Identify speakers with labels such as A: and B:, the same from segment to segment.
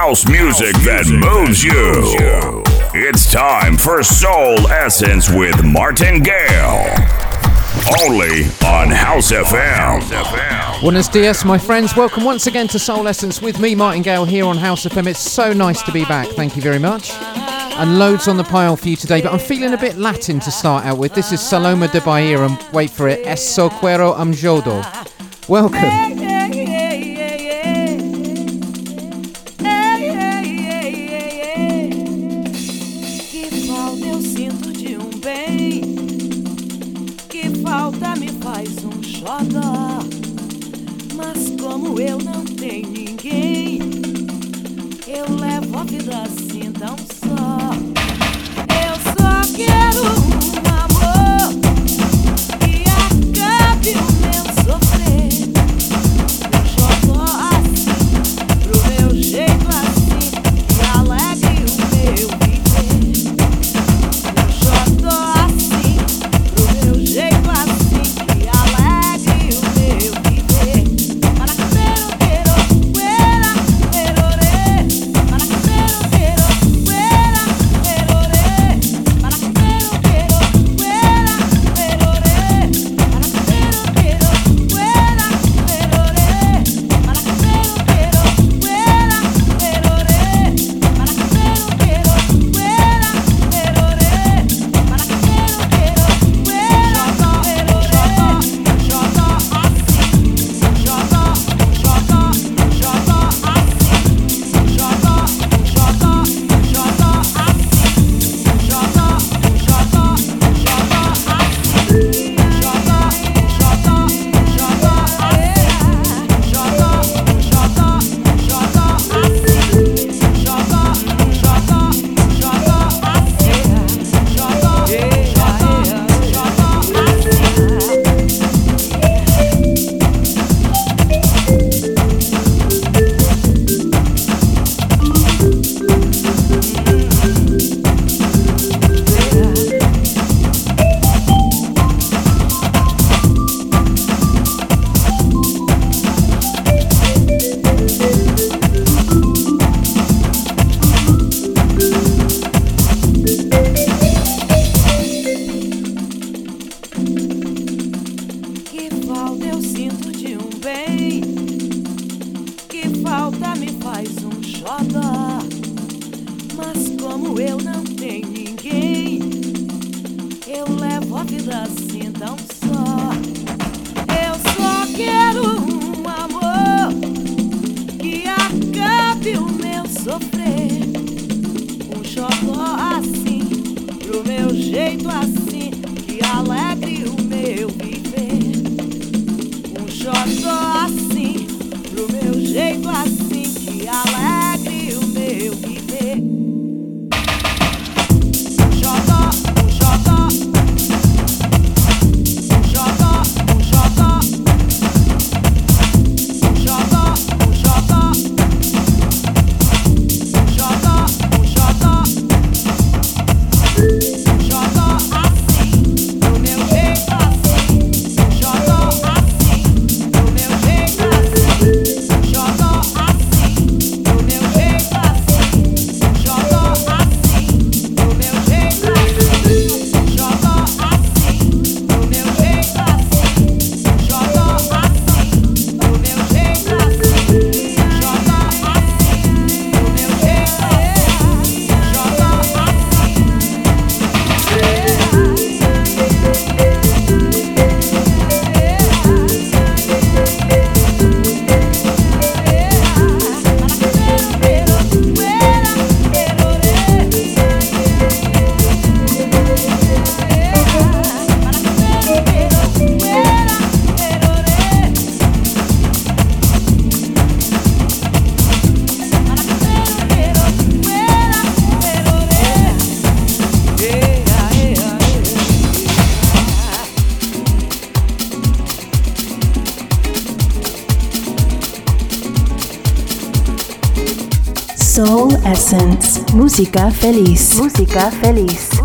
A: house music that moves you. It's time for Soul Essence with Martin Gale. Only on House FM.
B: Buenos dias, my friends. Welcome once again to Soul Essence with me, Martin Gale, here on House FM. It's so nice to be back. Thank you very much. And loads on the pile for you today, but I'm feeling a bit Latin to start out with. This is Salomé de Bahia, and wait for it,
C: Es so cuero am jodo. Welcome. vida assim tão só. Eu só quero.
D: Música feliz. Música feliz.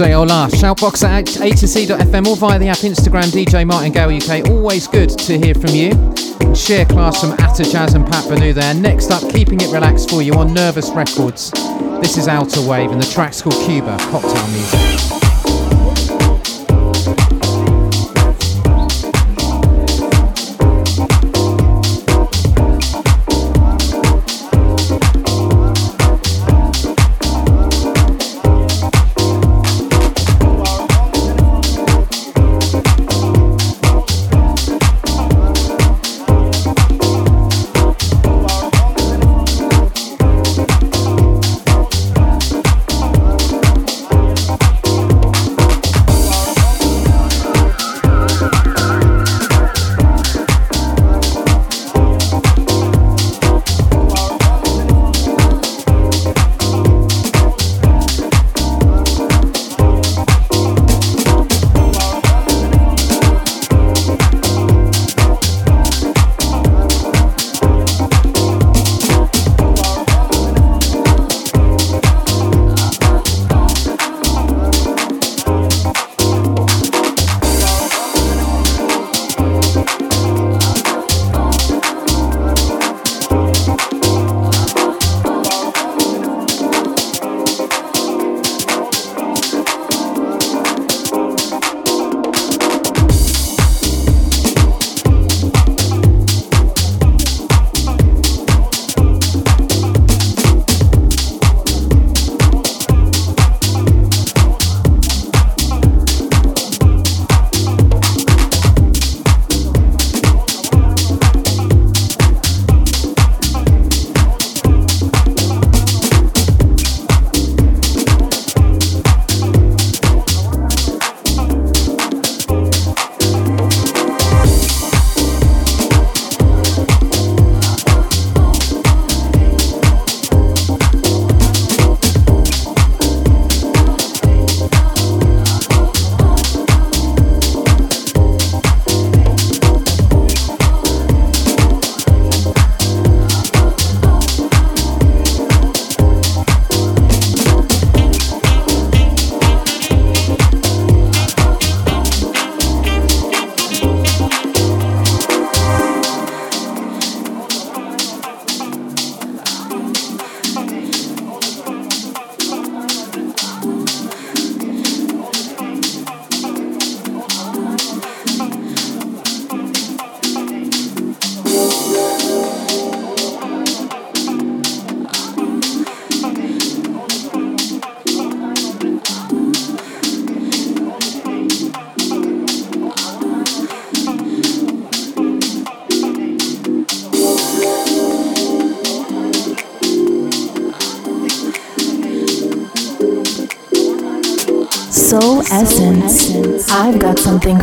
E: Say hola. Shoutbox at a2c.fm or via the app Instagram DJ Martin Gale UK. Always good to hear from you. share class from Atjazz and Pat Banu there. Next up, keeping it relaxed for you on Nervous Records. This is Outer Wave and the track's called Cuba, Cocktail Music.
D: Something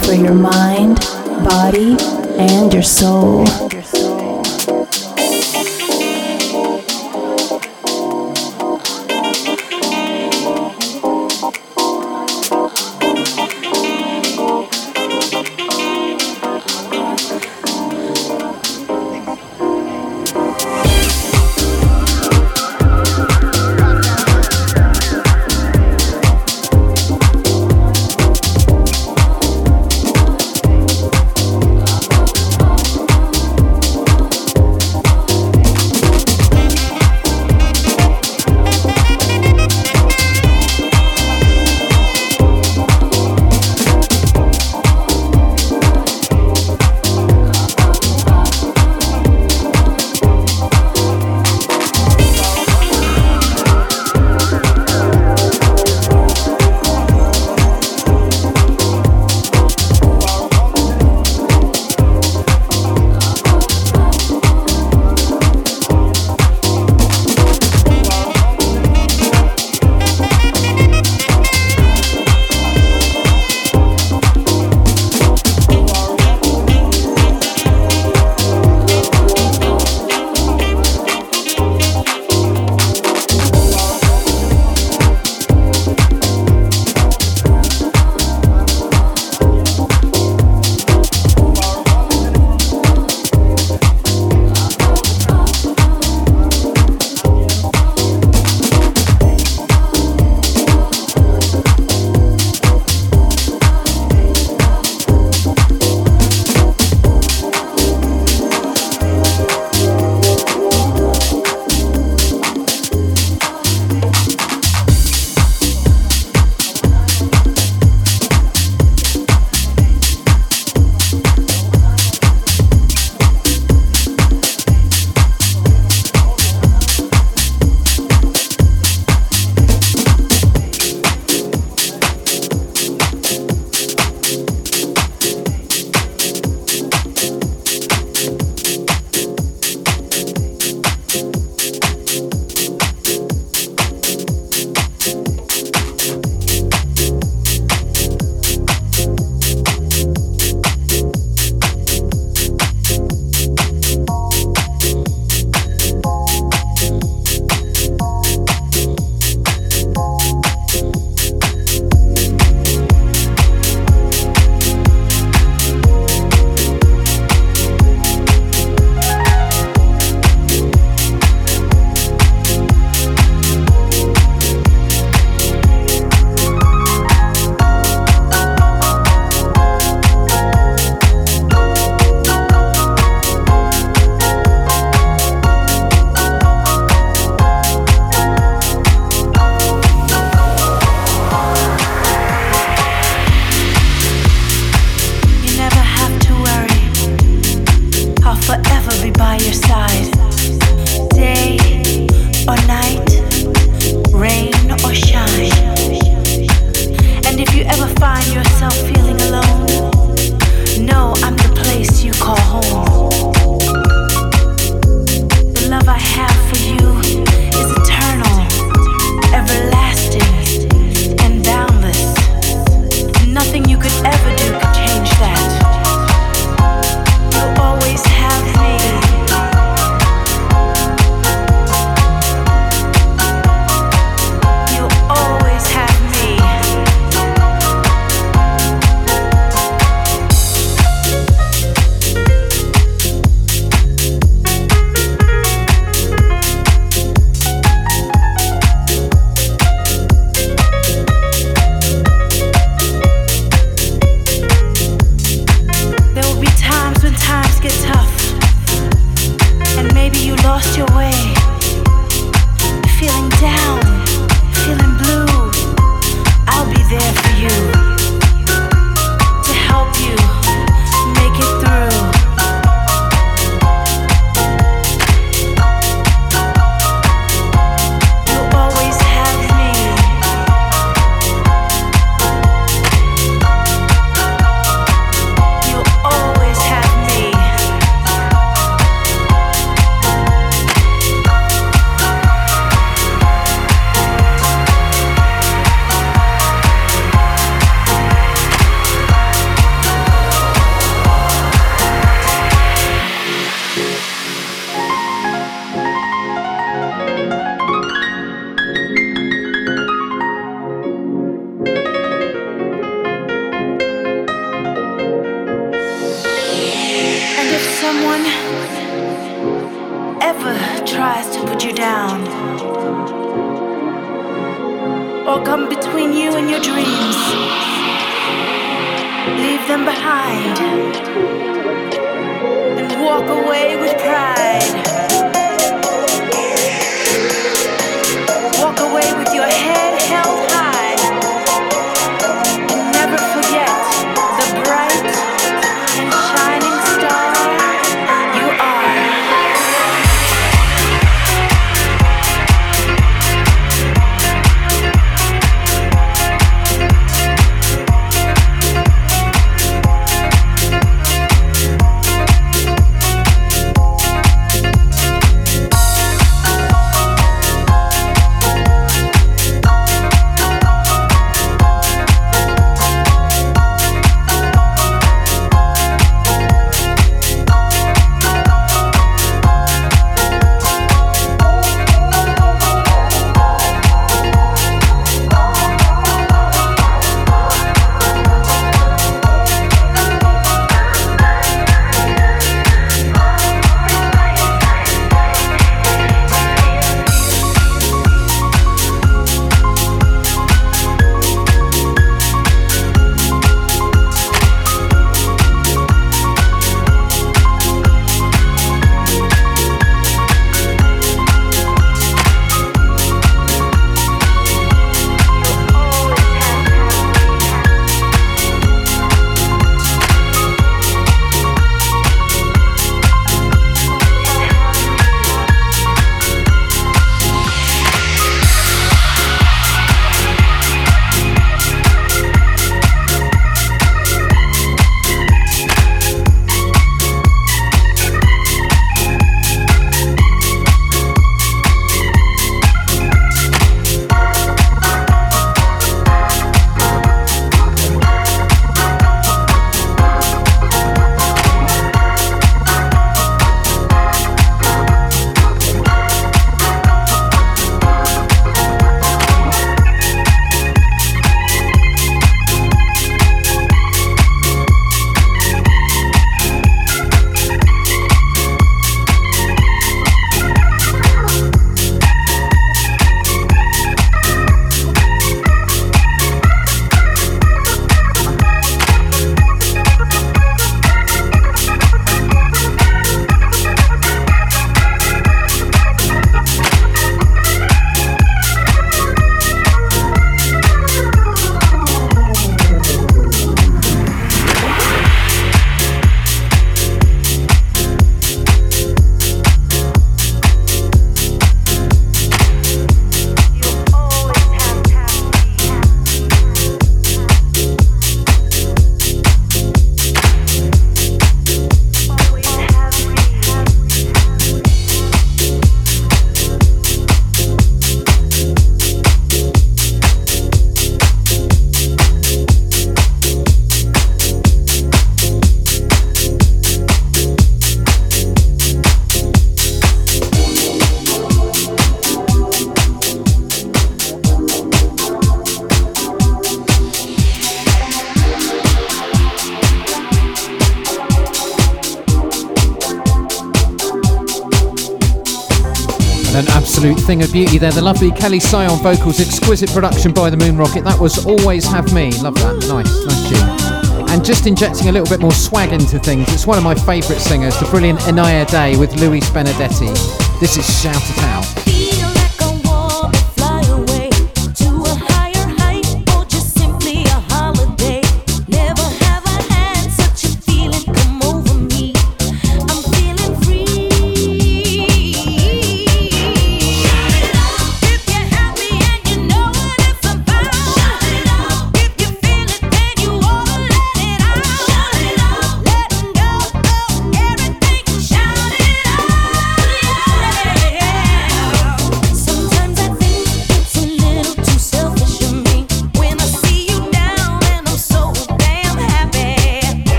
B: thing of beauty there. The lovely Kelly Sion vocals, exquisite production by the Moon Rocket. That was Always Have Me. Love that. Nice, nice tune. And just injecting a little bit more swag into things, it's one of my favourite singers, the brilliant Inaya Day with Luis Benedetti. This is Shout It Out.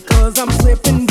E: because I'm
F: slipping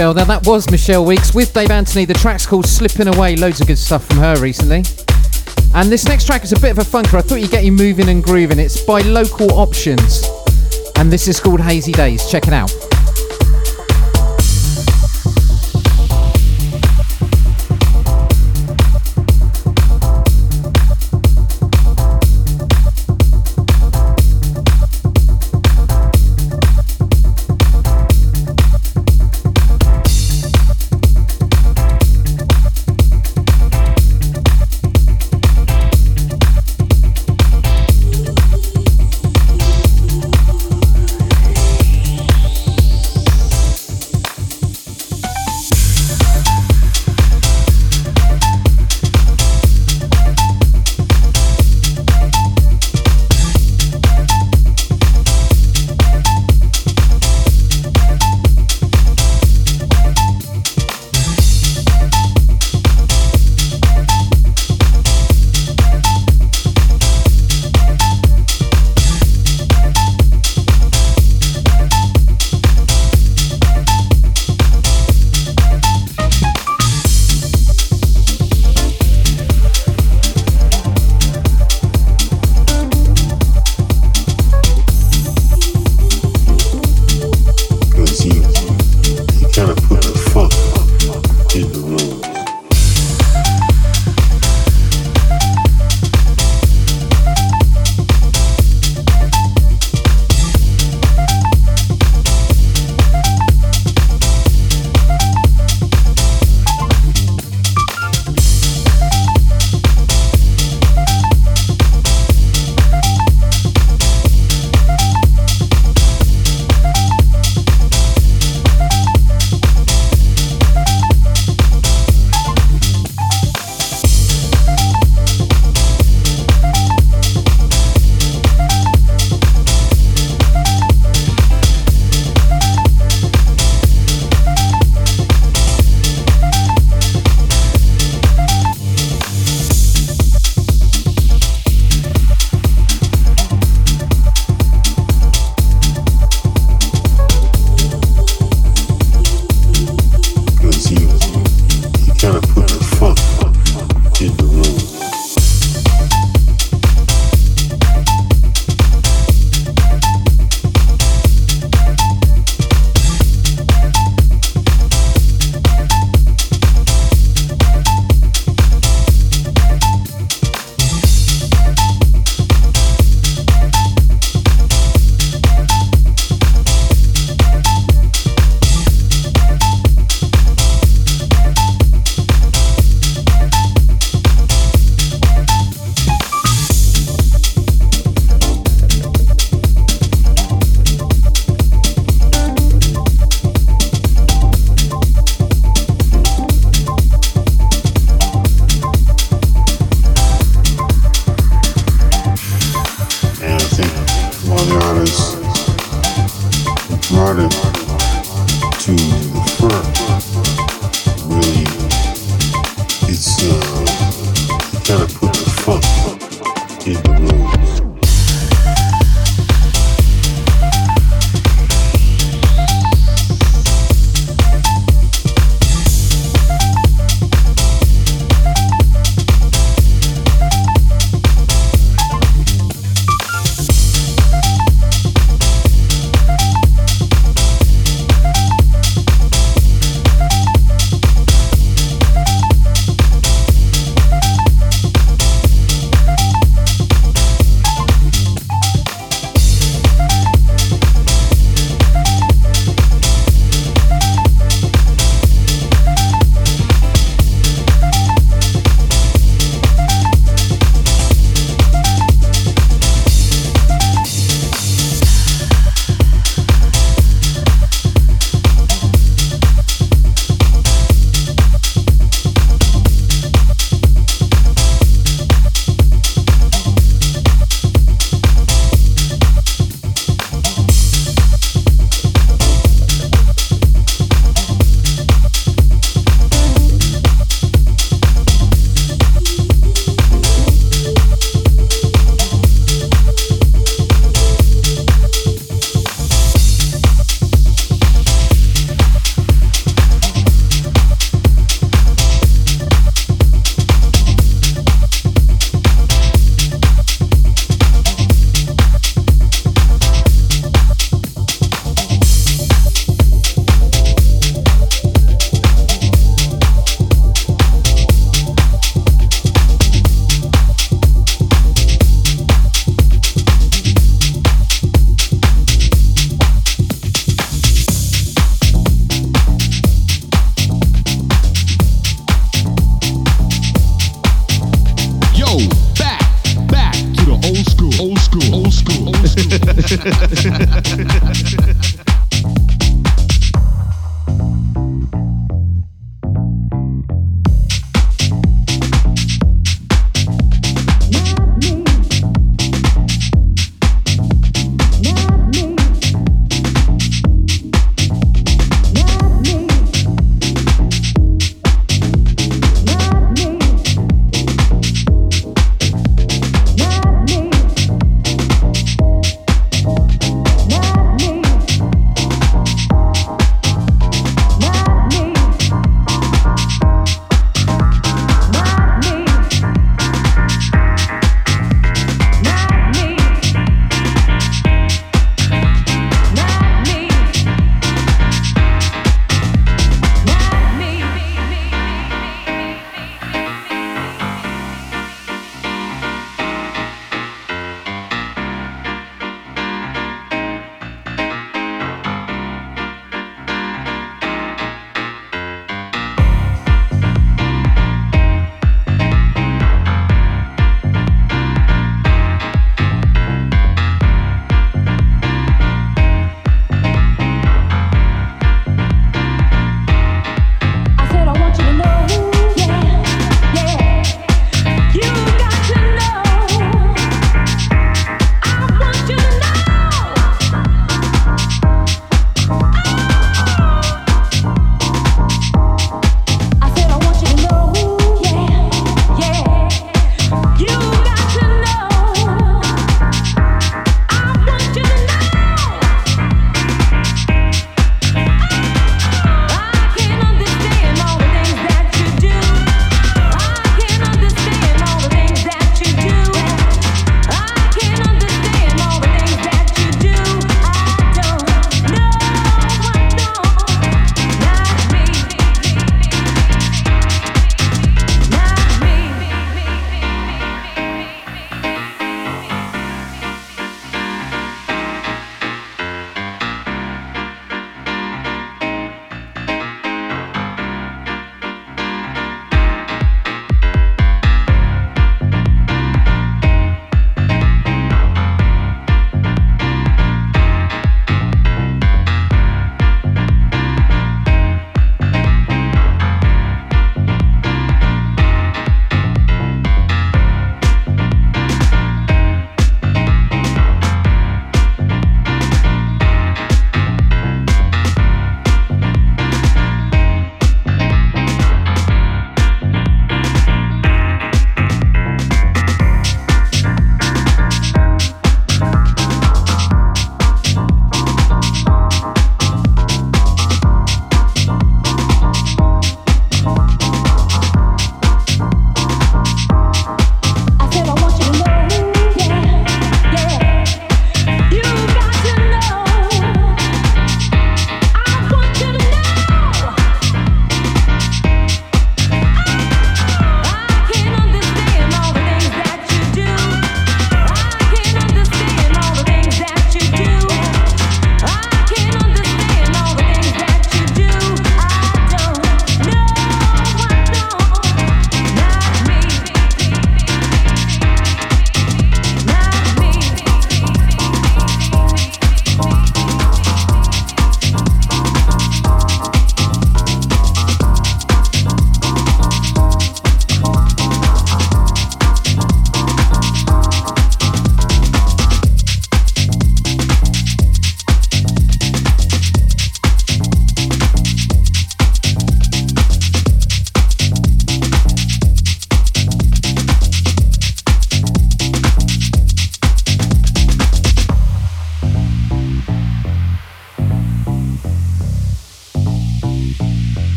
F: girl.
E: Now that was Michelle Weeks with Dave Anthony. The track's called Slipping Away. Loads of good stuff from her recently. And this next track is a bit of a funker. I thought you'd get you moving and grooving. It's by Local Options. And this is called Hazy Days. Check it out.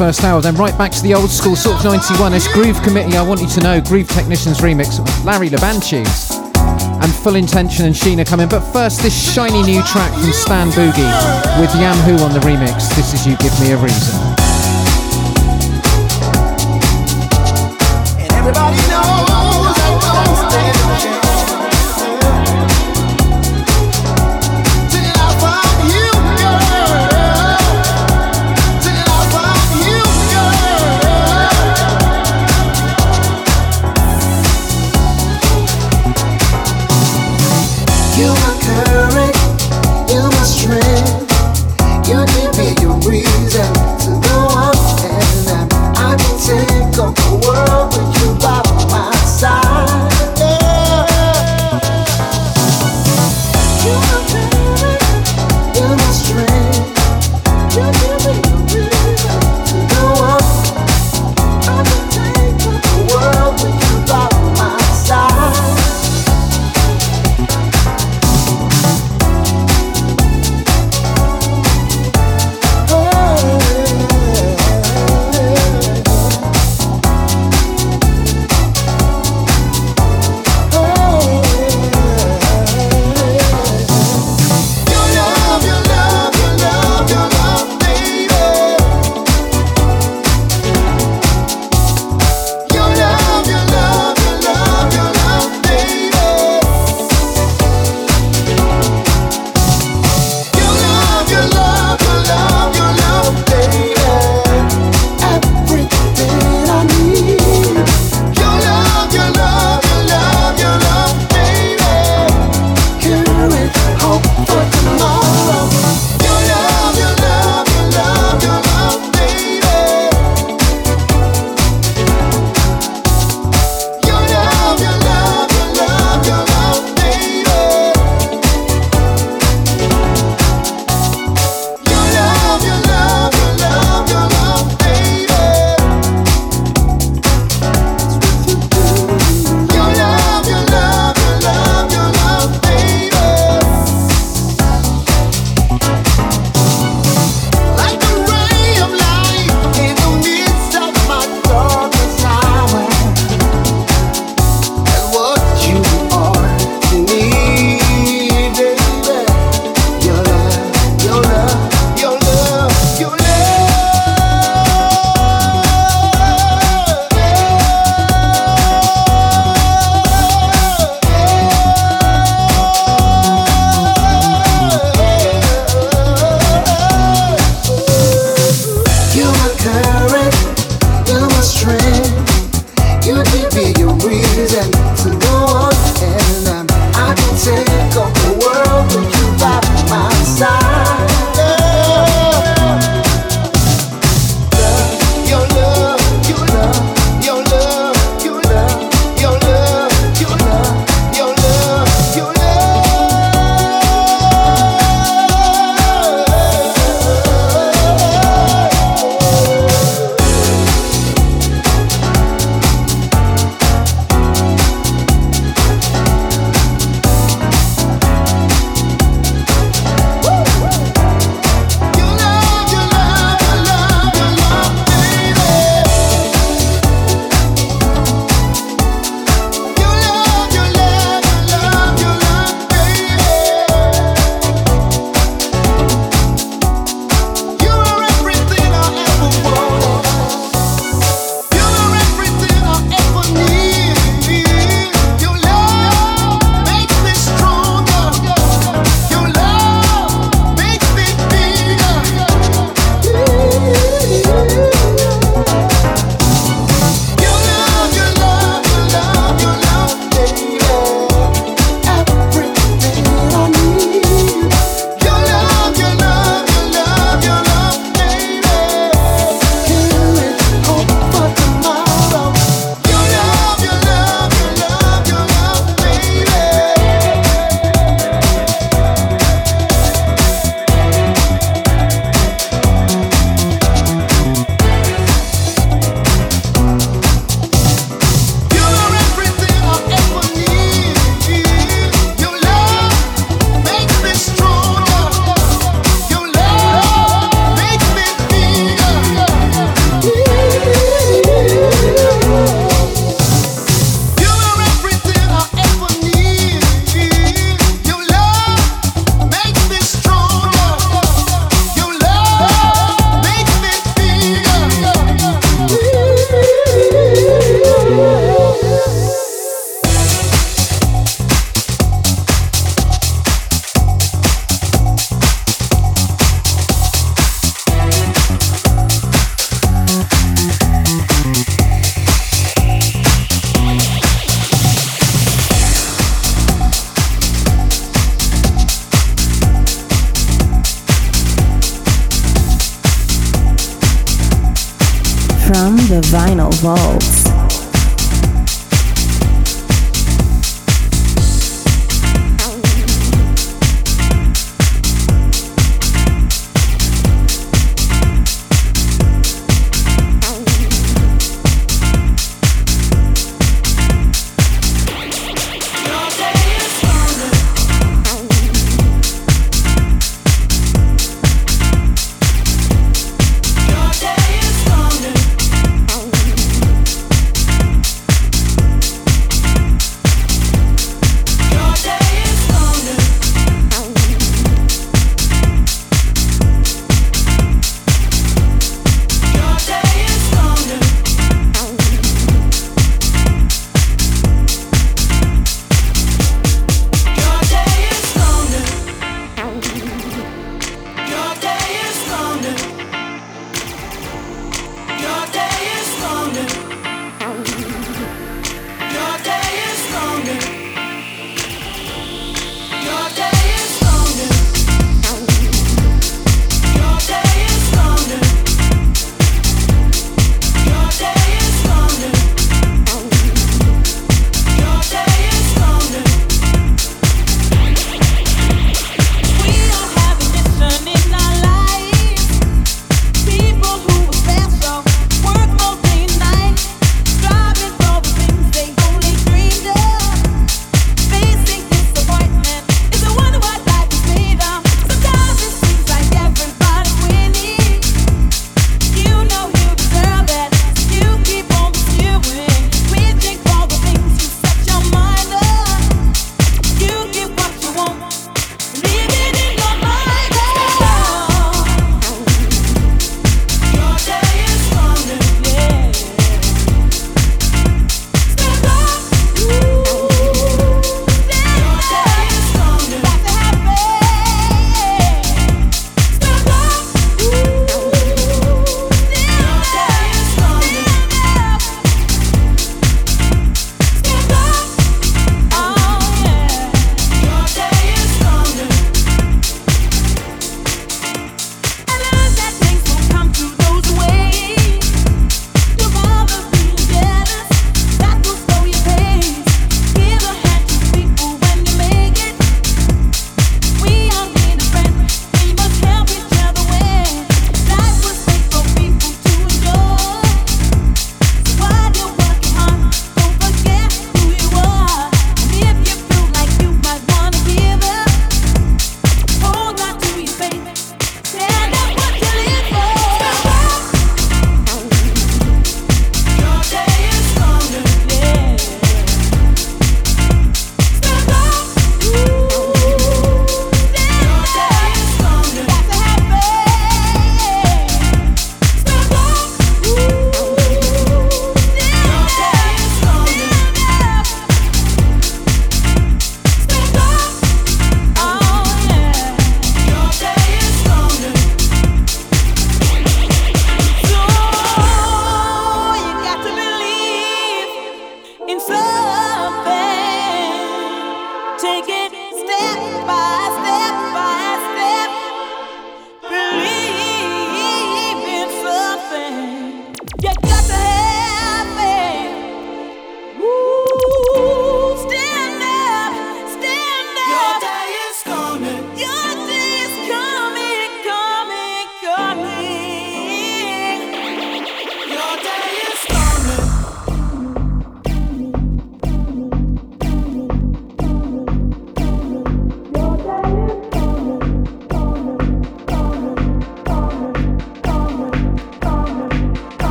G: first hour, then right back to the old school sort of 91ish Groove Committee. I want you to know Groove Technicians remix with Larry Labanchis and Full Intention and Sheena coming. But first, this shiny new track from Stan Boogie with Yam on the remix. This is You Give Me a Reason.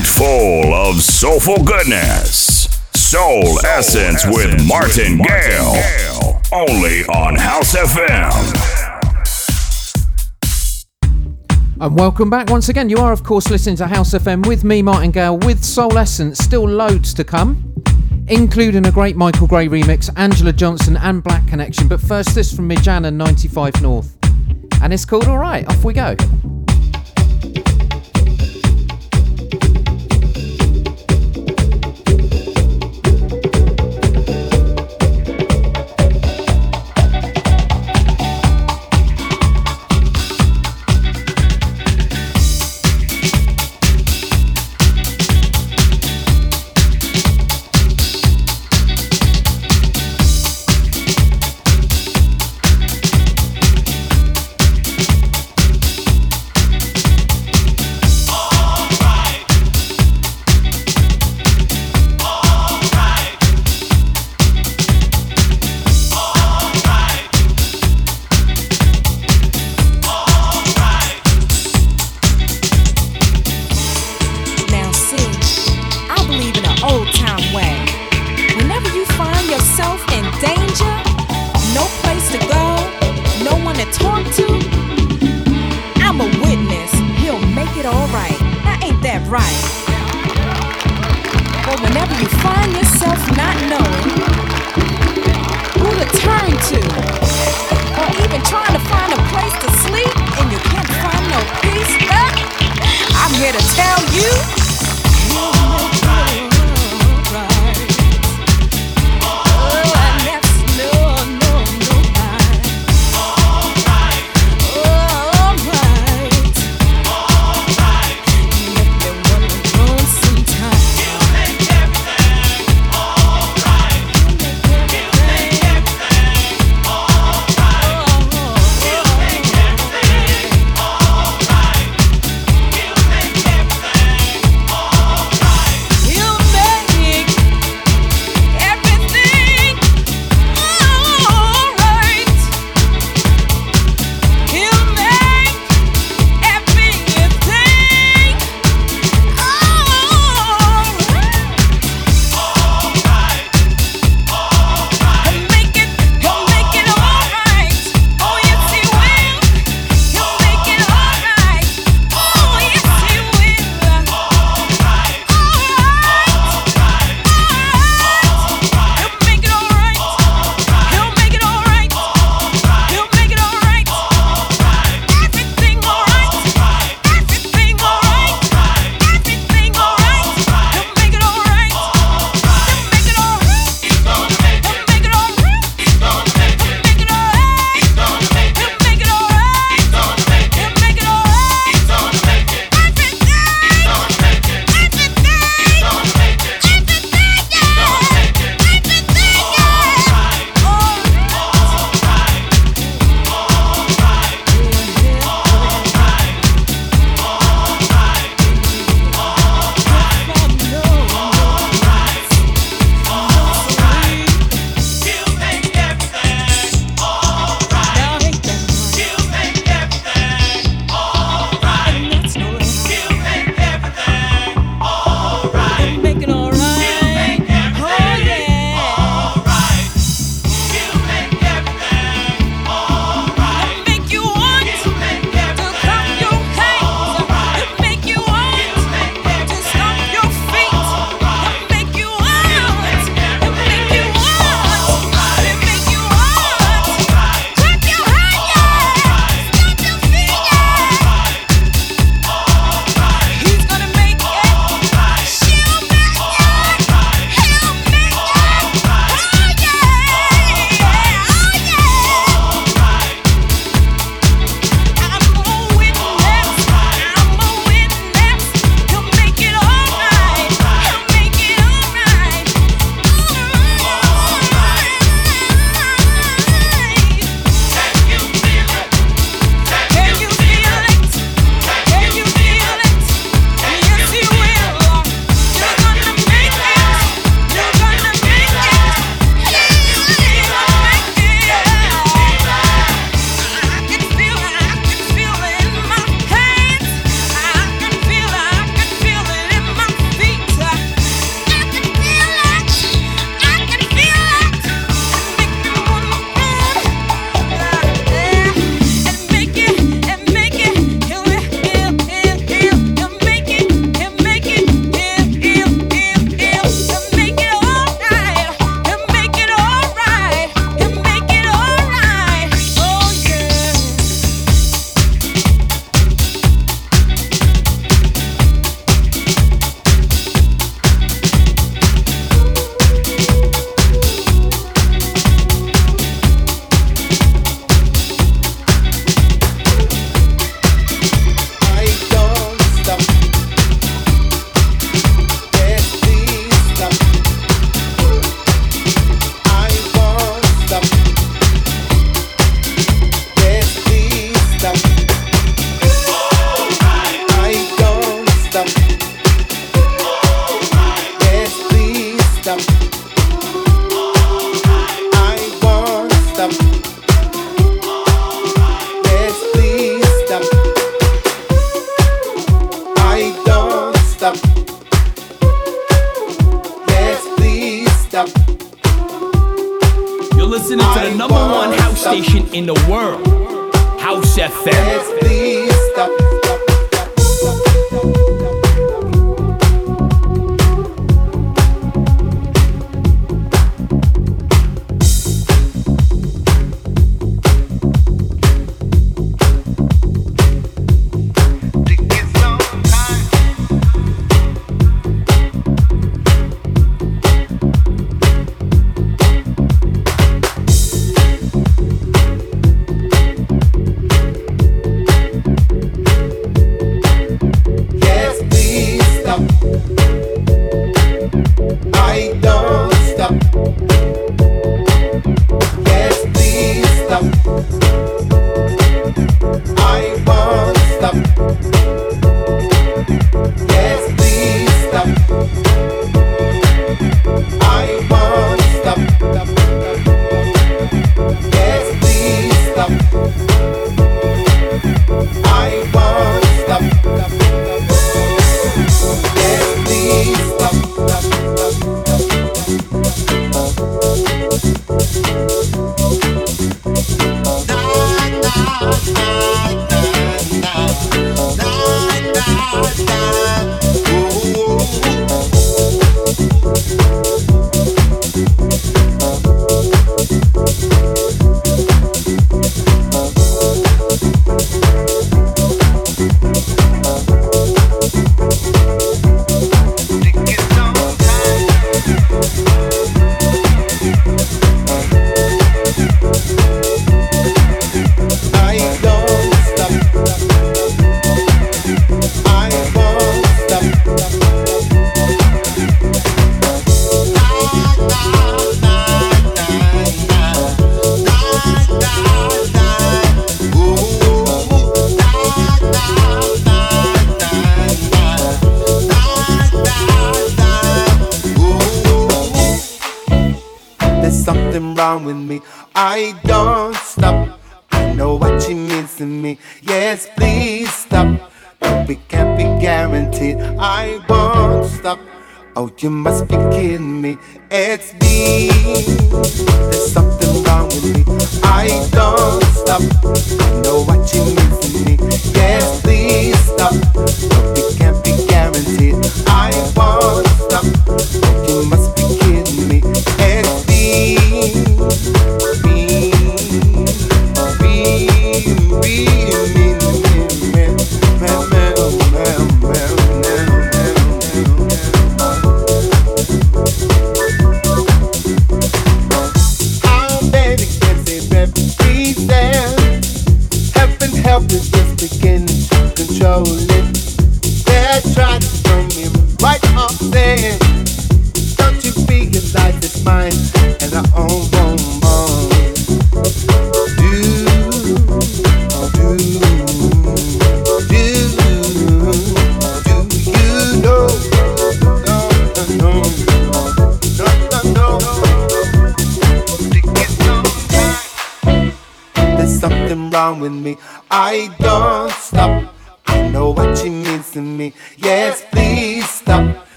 H: Of
A: soulful goodness. Soul, Essence with Martin Gale. Only on House FM.
E: And welcome back once again. You are, of course, listening to House FM with me, Martin Gale, with Soul Essence. Still loads to come, including a great Michael Gray remix, Angela Johnson, and Black Connection. But first, this from Mijana 95 North. And it's called Alright, off we go.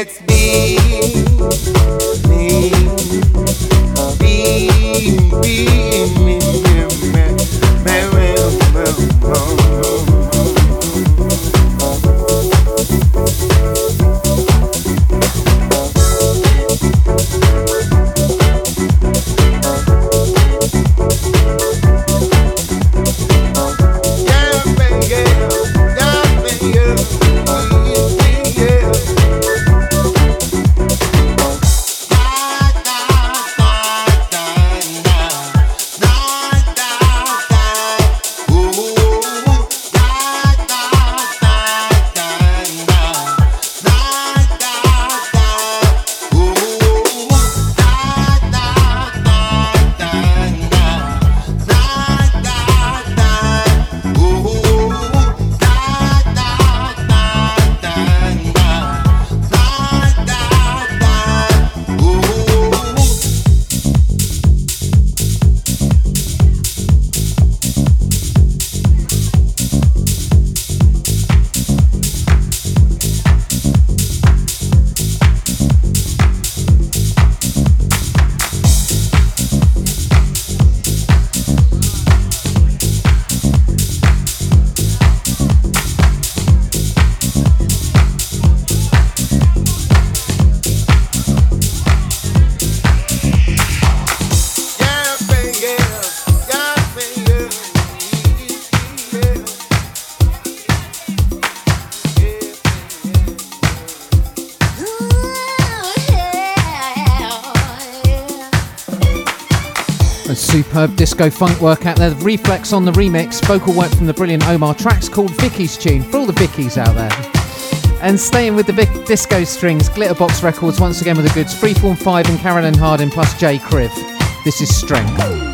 I: It's
B: disco funk work out there. The reflex on the remix, vocal work from the brilliant Omar. Tracks called Vicky's Tune for all the Vickies out there. And staying with the disco strings, Glitterbox Records once again with the goods. Freeform 5 and Carolyn Harding plus Jay Criv. This is Strength.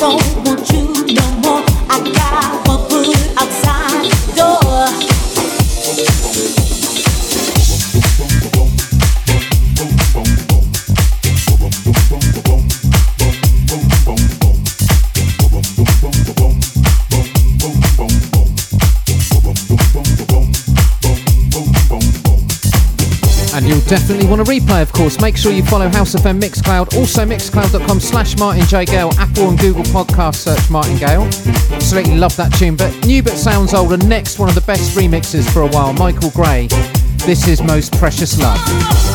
E: phone. want
C: a replay, of course, make sure you follow House FM Mixcloud, also mixcloud.com slash Martin J. Gale, Apple and Google podcast search Martin Gale. Absolutely love that tune, but new but sounds old, and next one of the best remixes for a while, Michael Gray. This is Most Precious Love.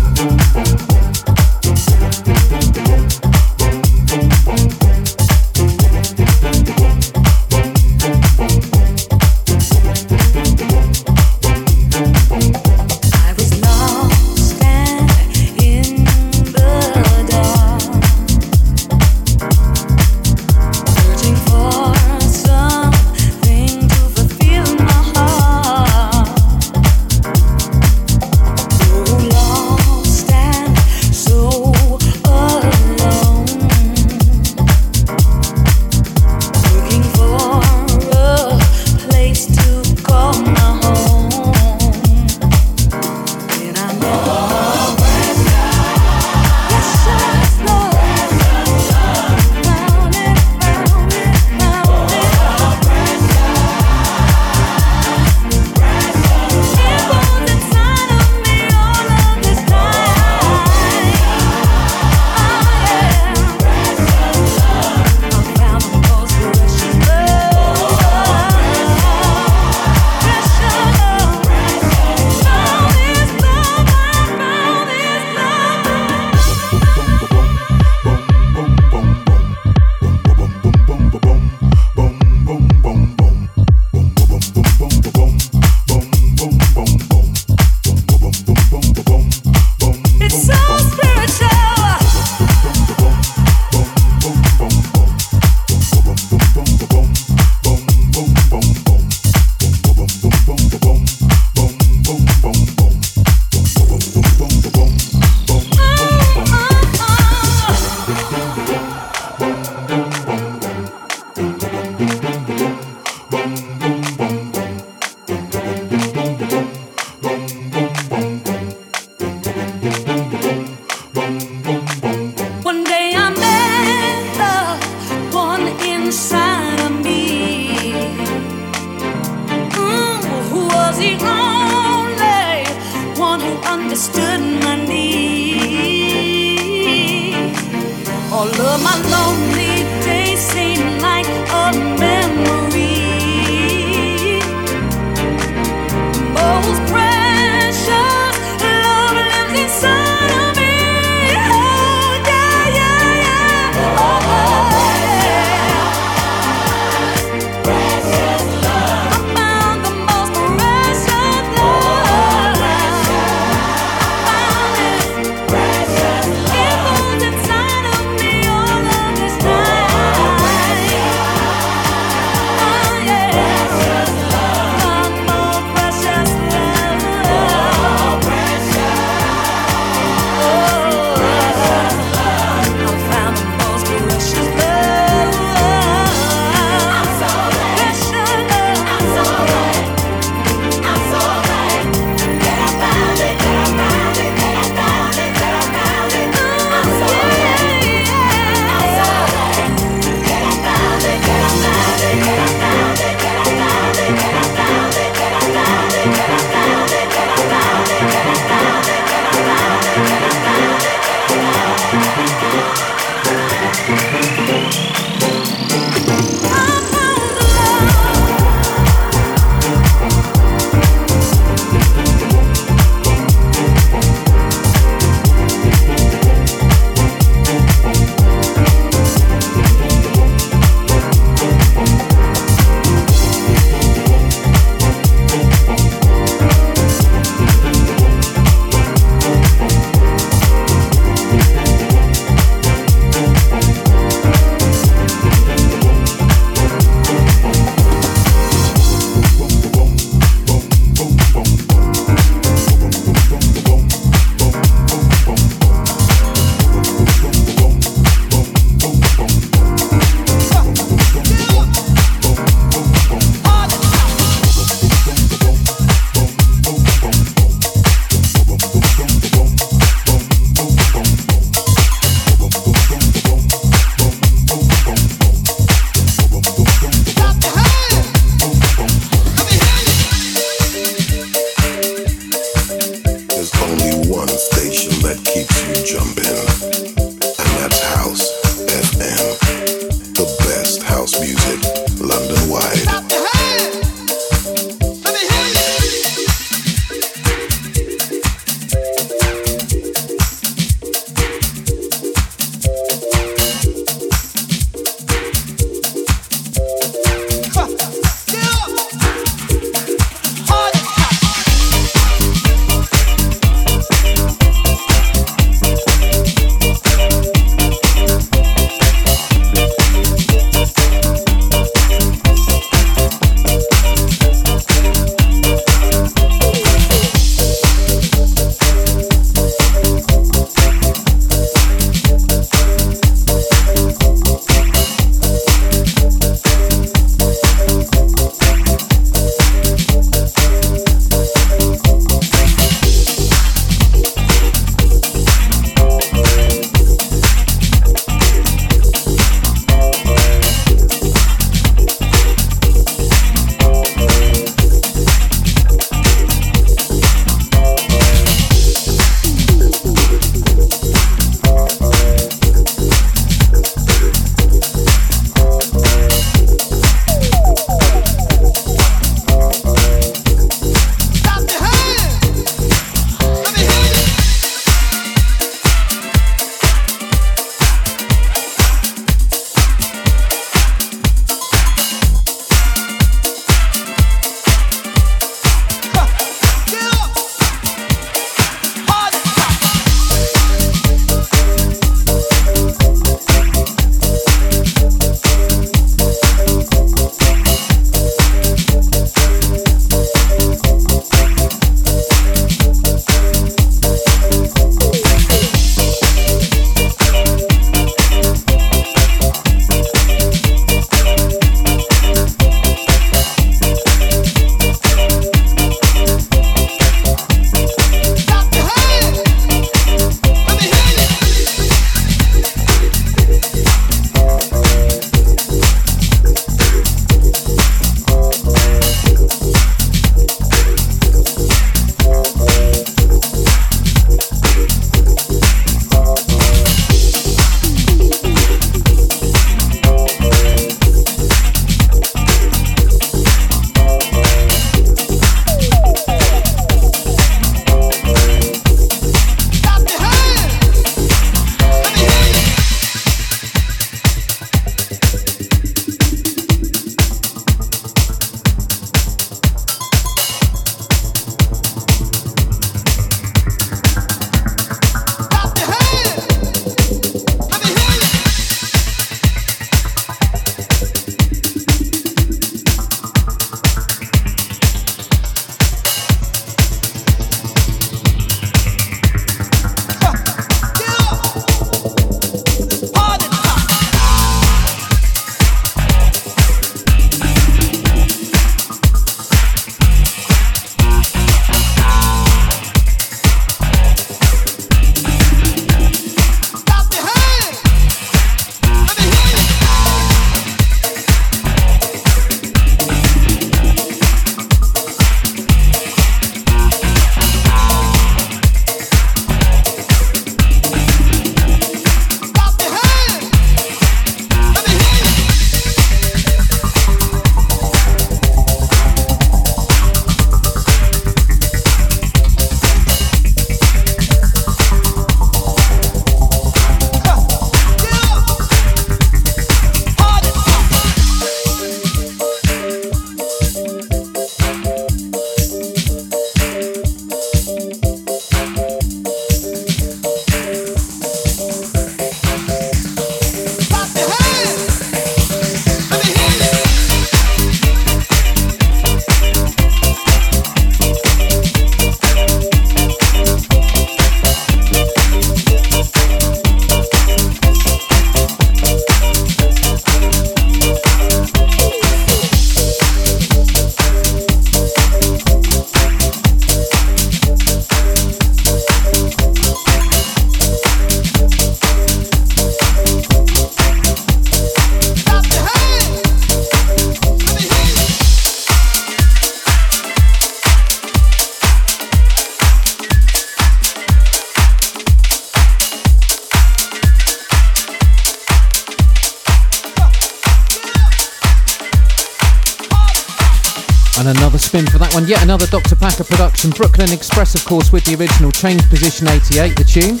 E: Another production. Brooklyn Express, of course, with the original Change Position 88, the tune.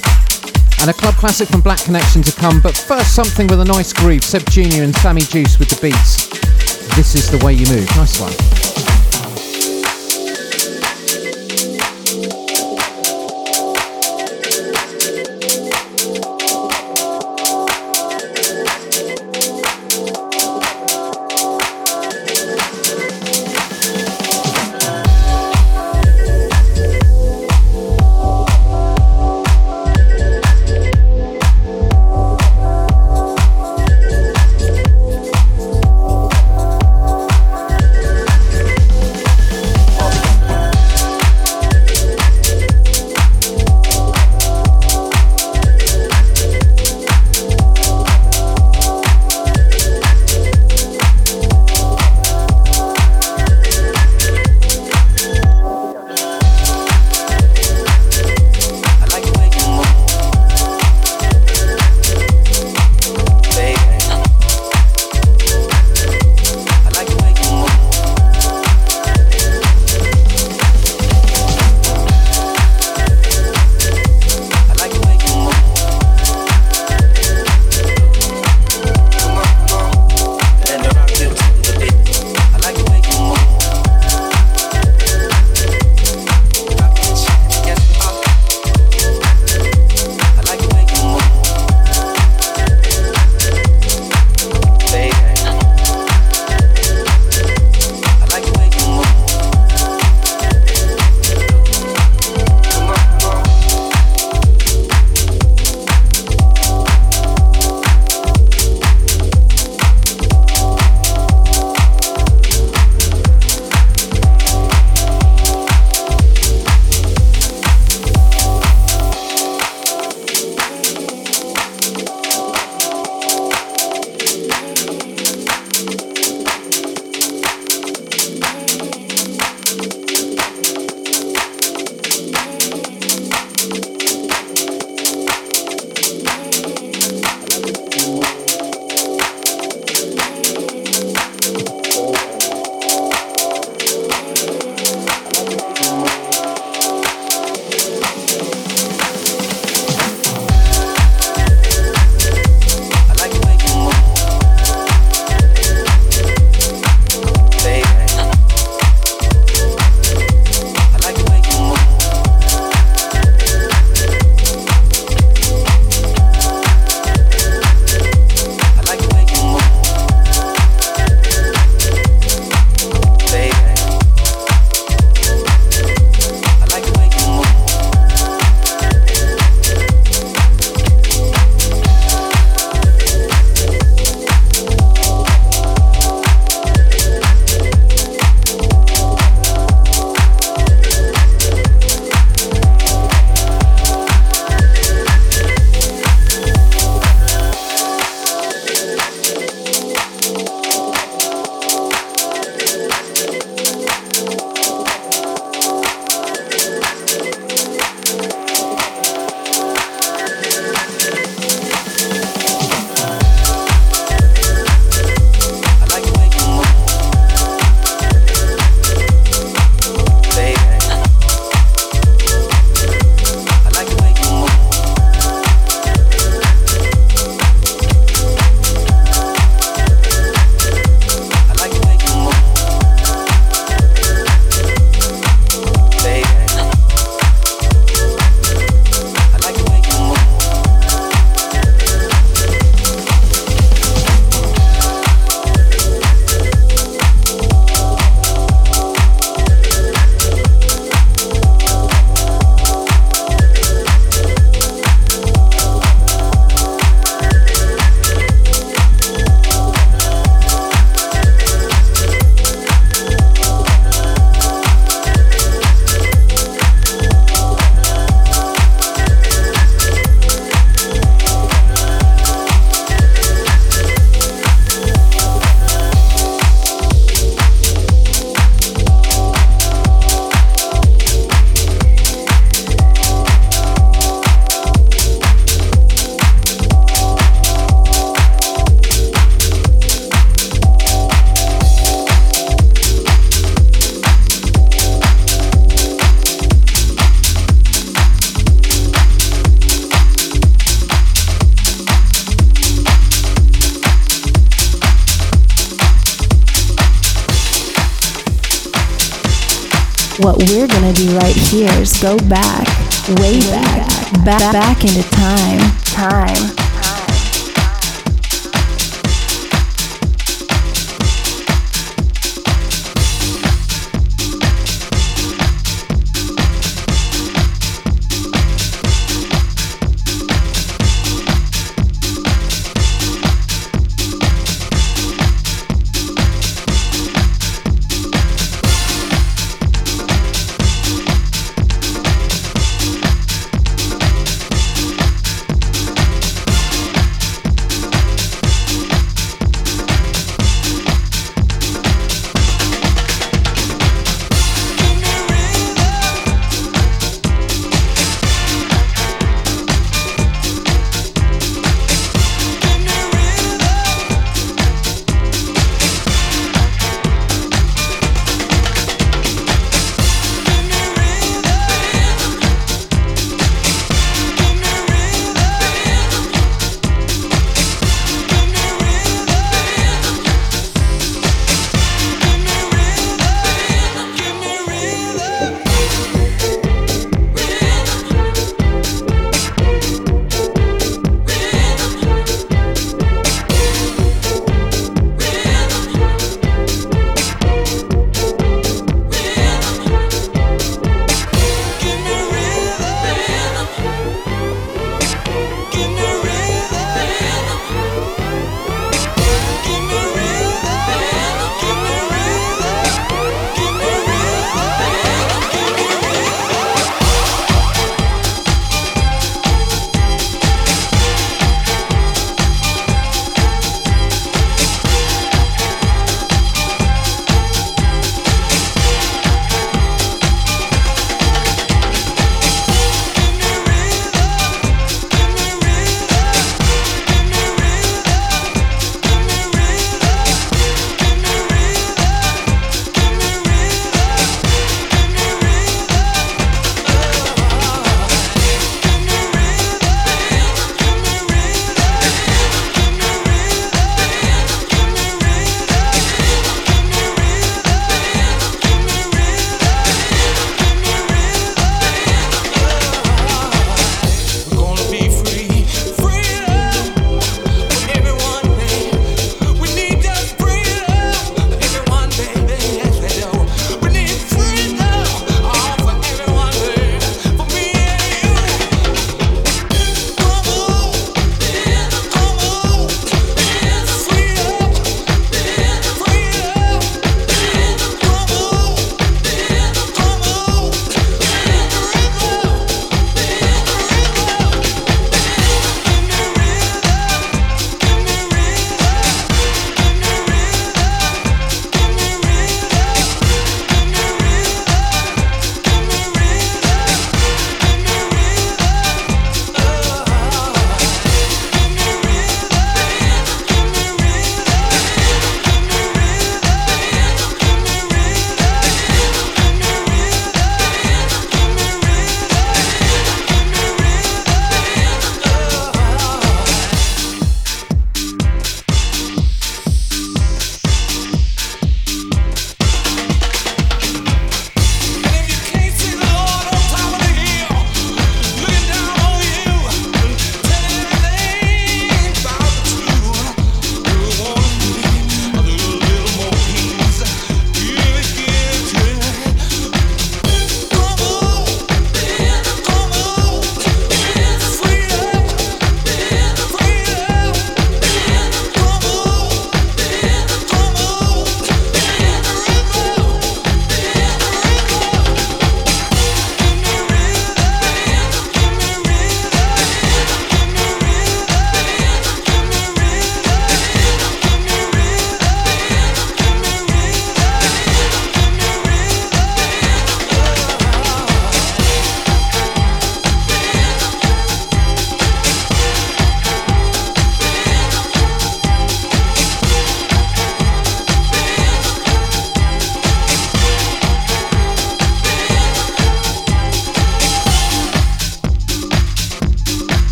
E: And a club classic from Black Connection to come. But first, something with a nice groove. Seb Jr. and Sammy Juice with the beats. This is the way you move. Nice one.
D: What we're gonna do right here is go back, way back, back, back into time, time.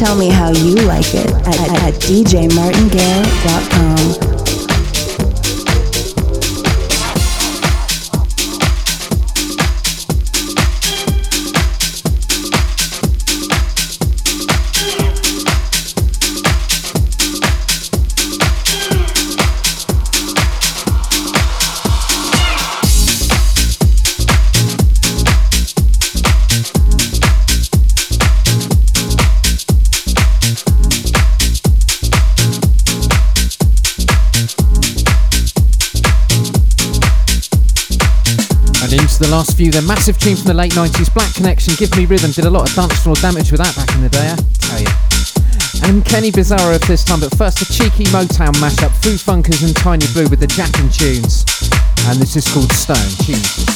D: Tell me how you like it at, at, at djmartingale.com.
E: last few, the massive tune from the late 90s, Black Connection, Give Me Rhythm, did a lot of dance floor damage with that back in the day, I tell you. And Kenny Bizzarro of this time, but first a cheeky Motown mashup, Foo Funkers and Tiny Blue with the Jackin' tunes. And this is called Stone Tunes.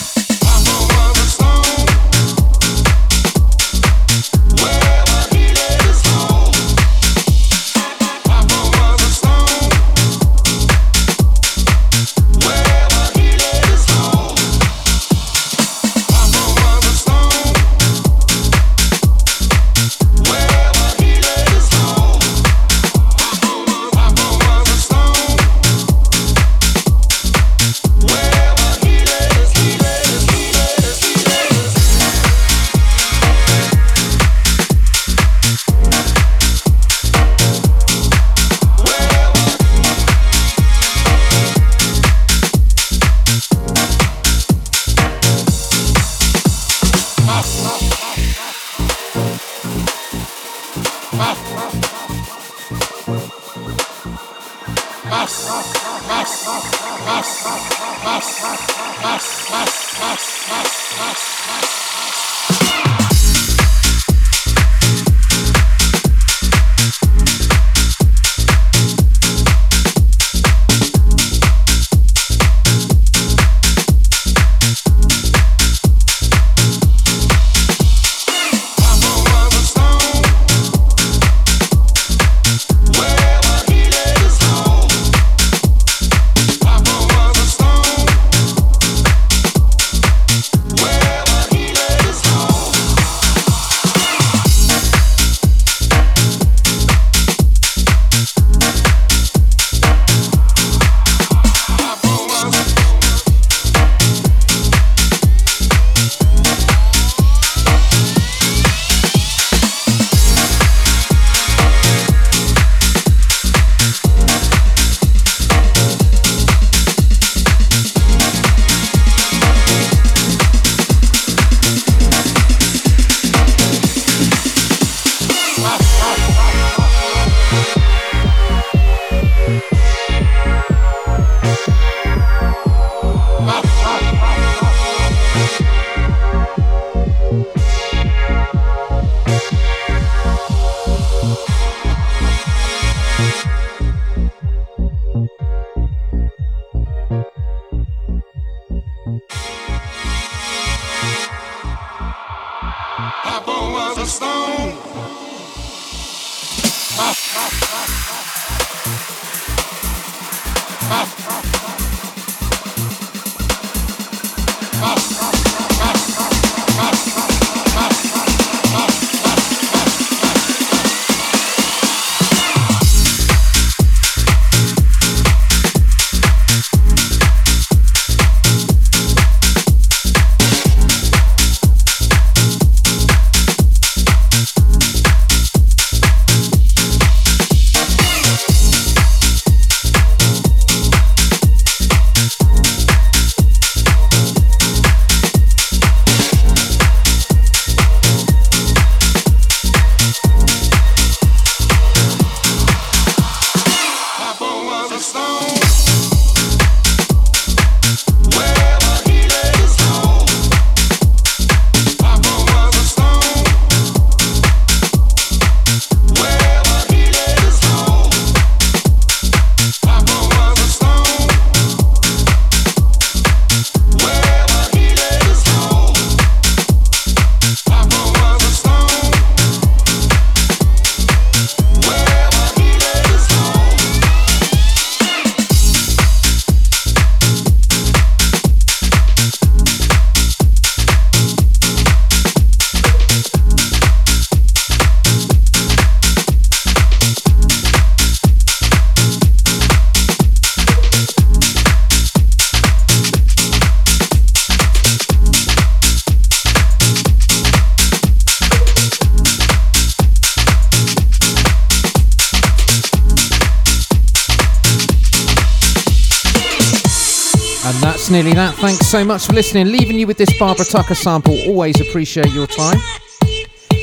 E: So much for listening. Leaving you with this Barbara Tucker sample. Always appreciate your time.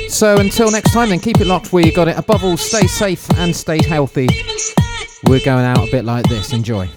E: So until next time, then keep it locked where you got it. Above all, stay safe and stay healthy. We're going out a bit like this. Enjoy.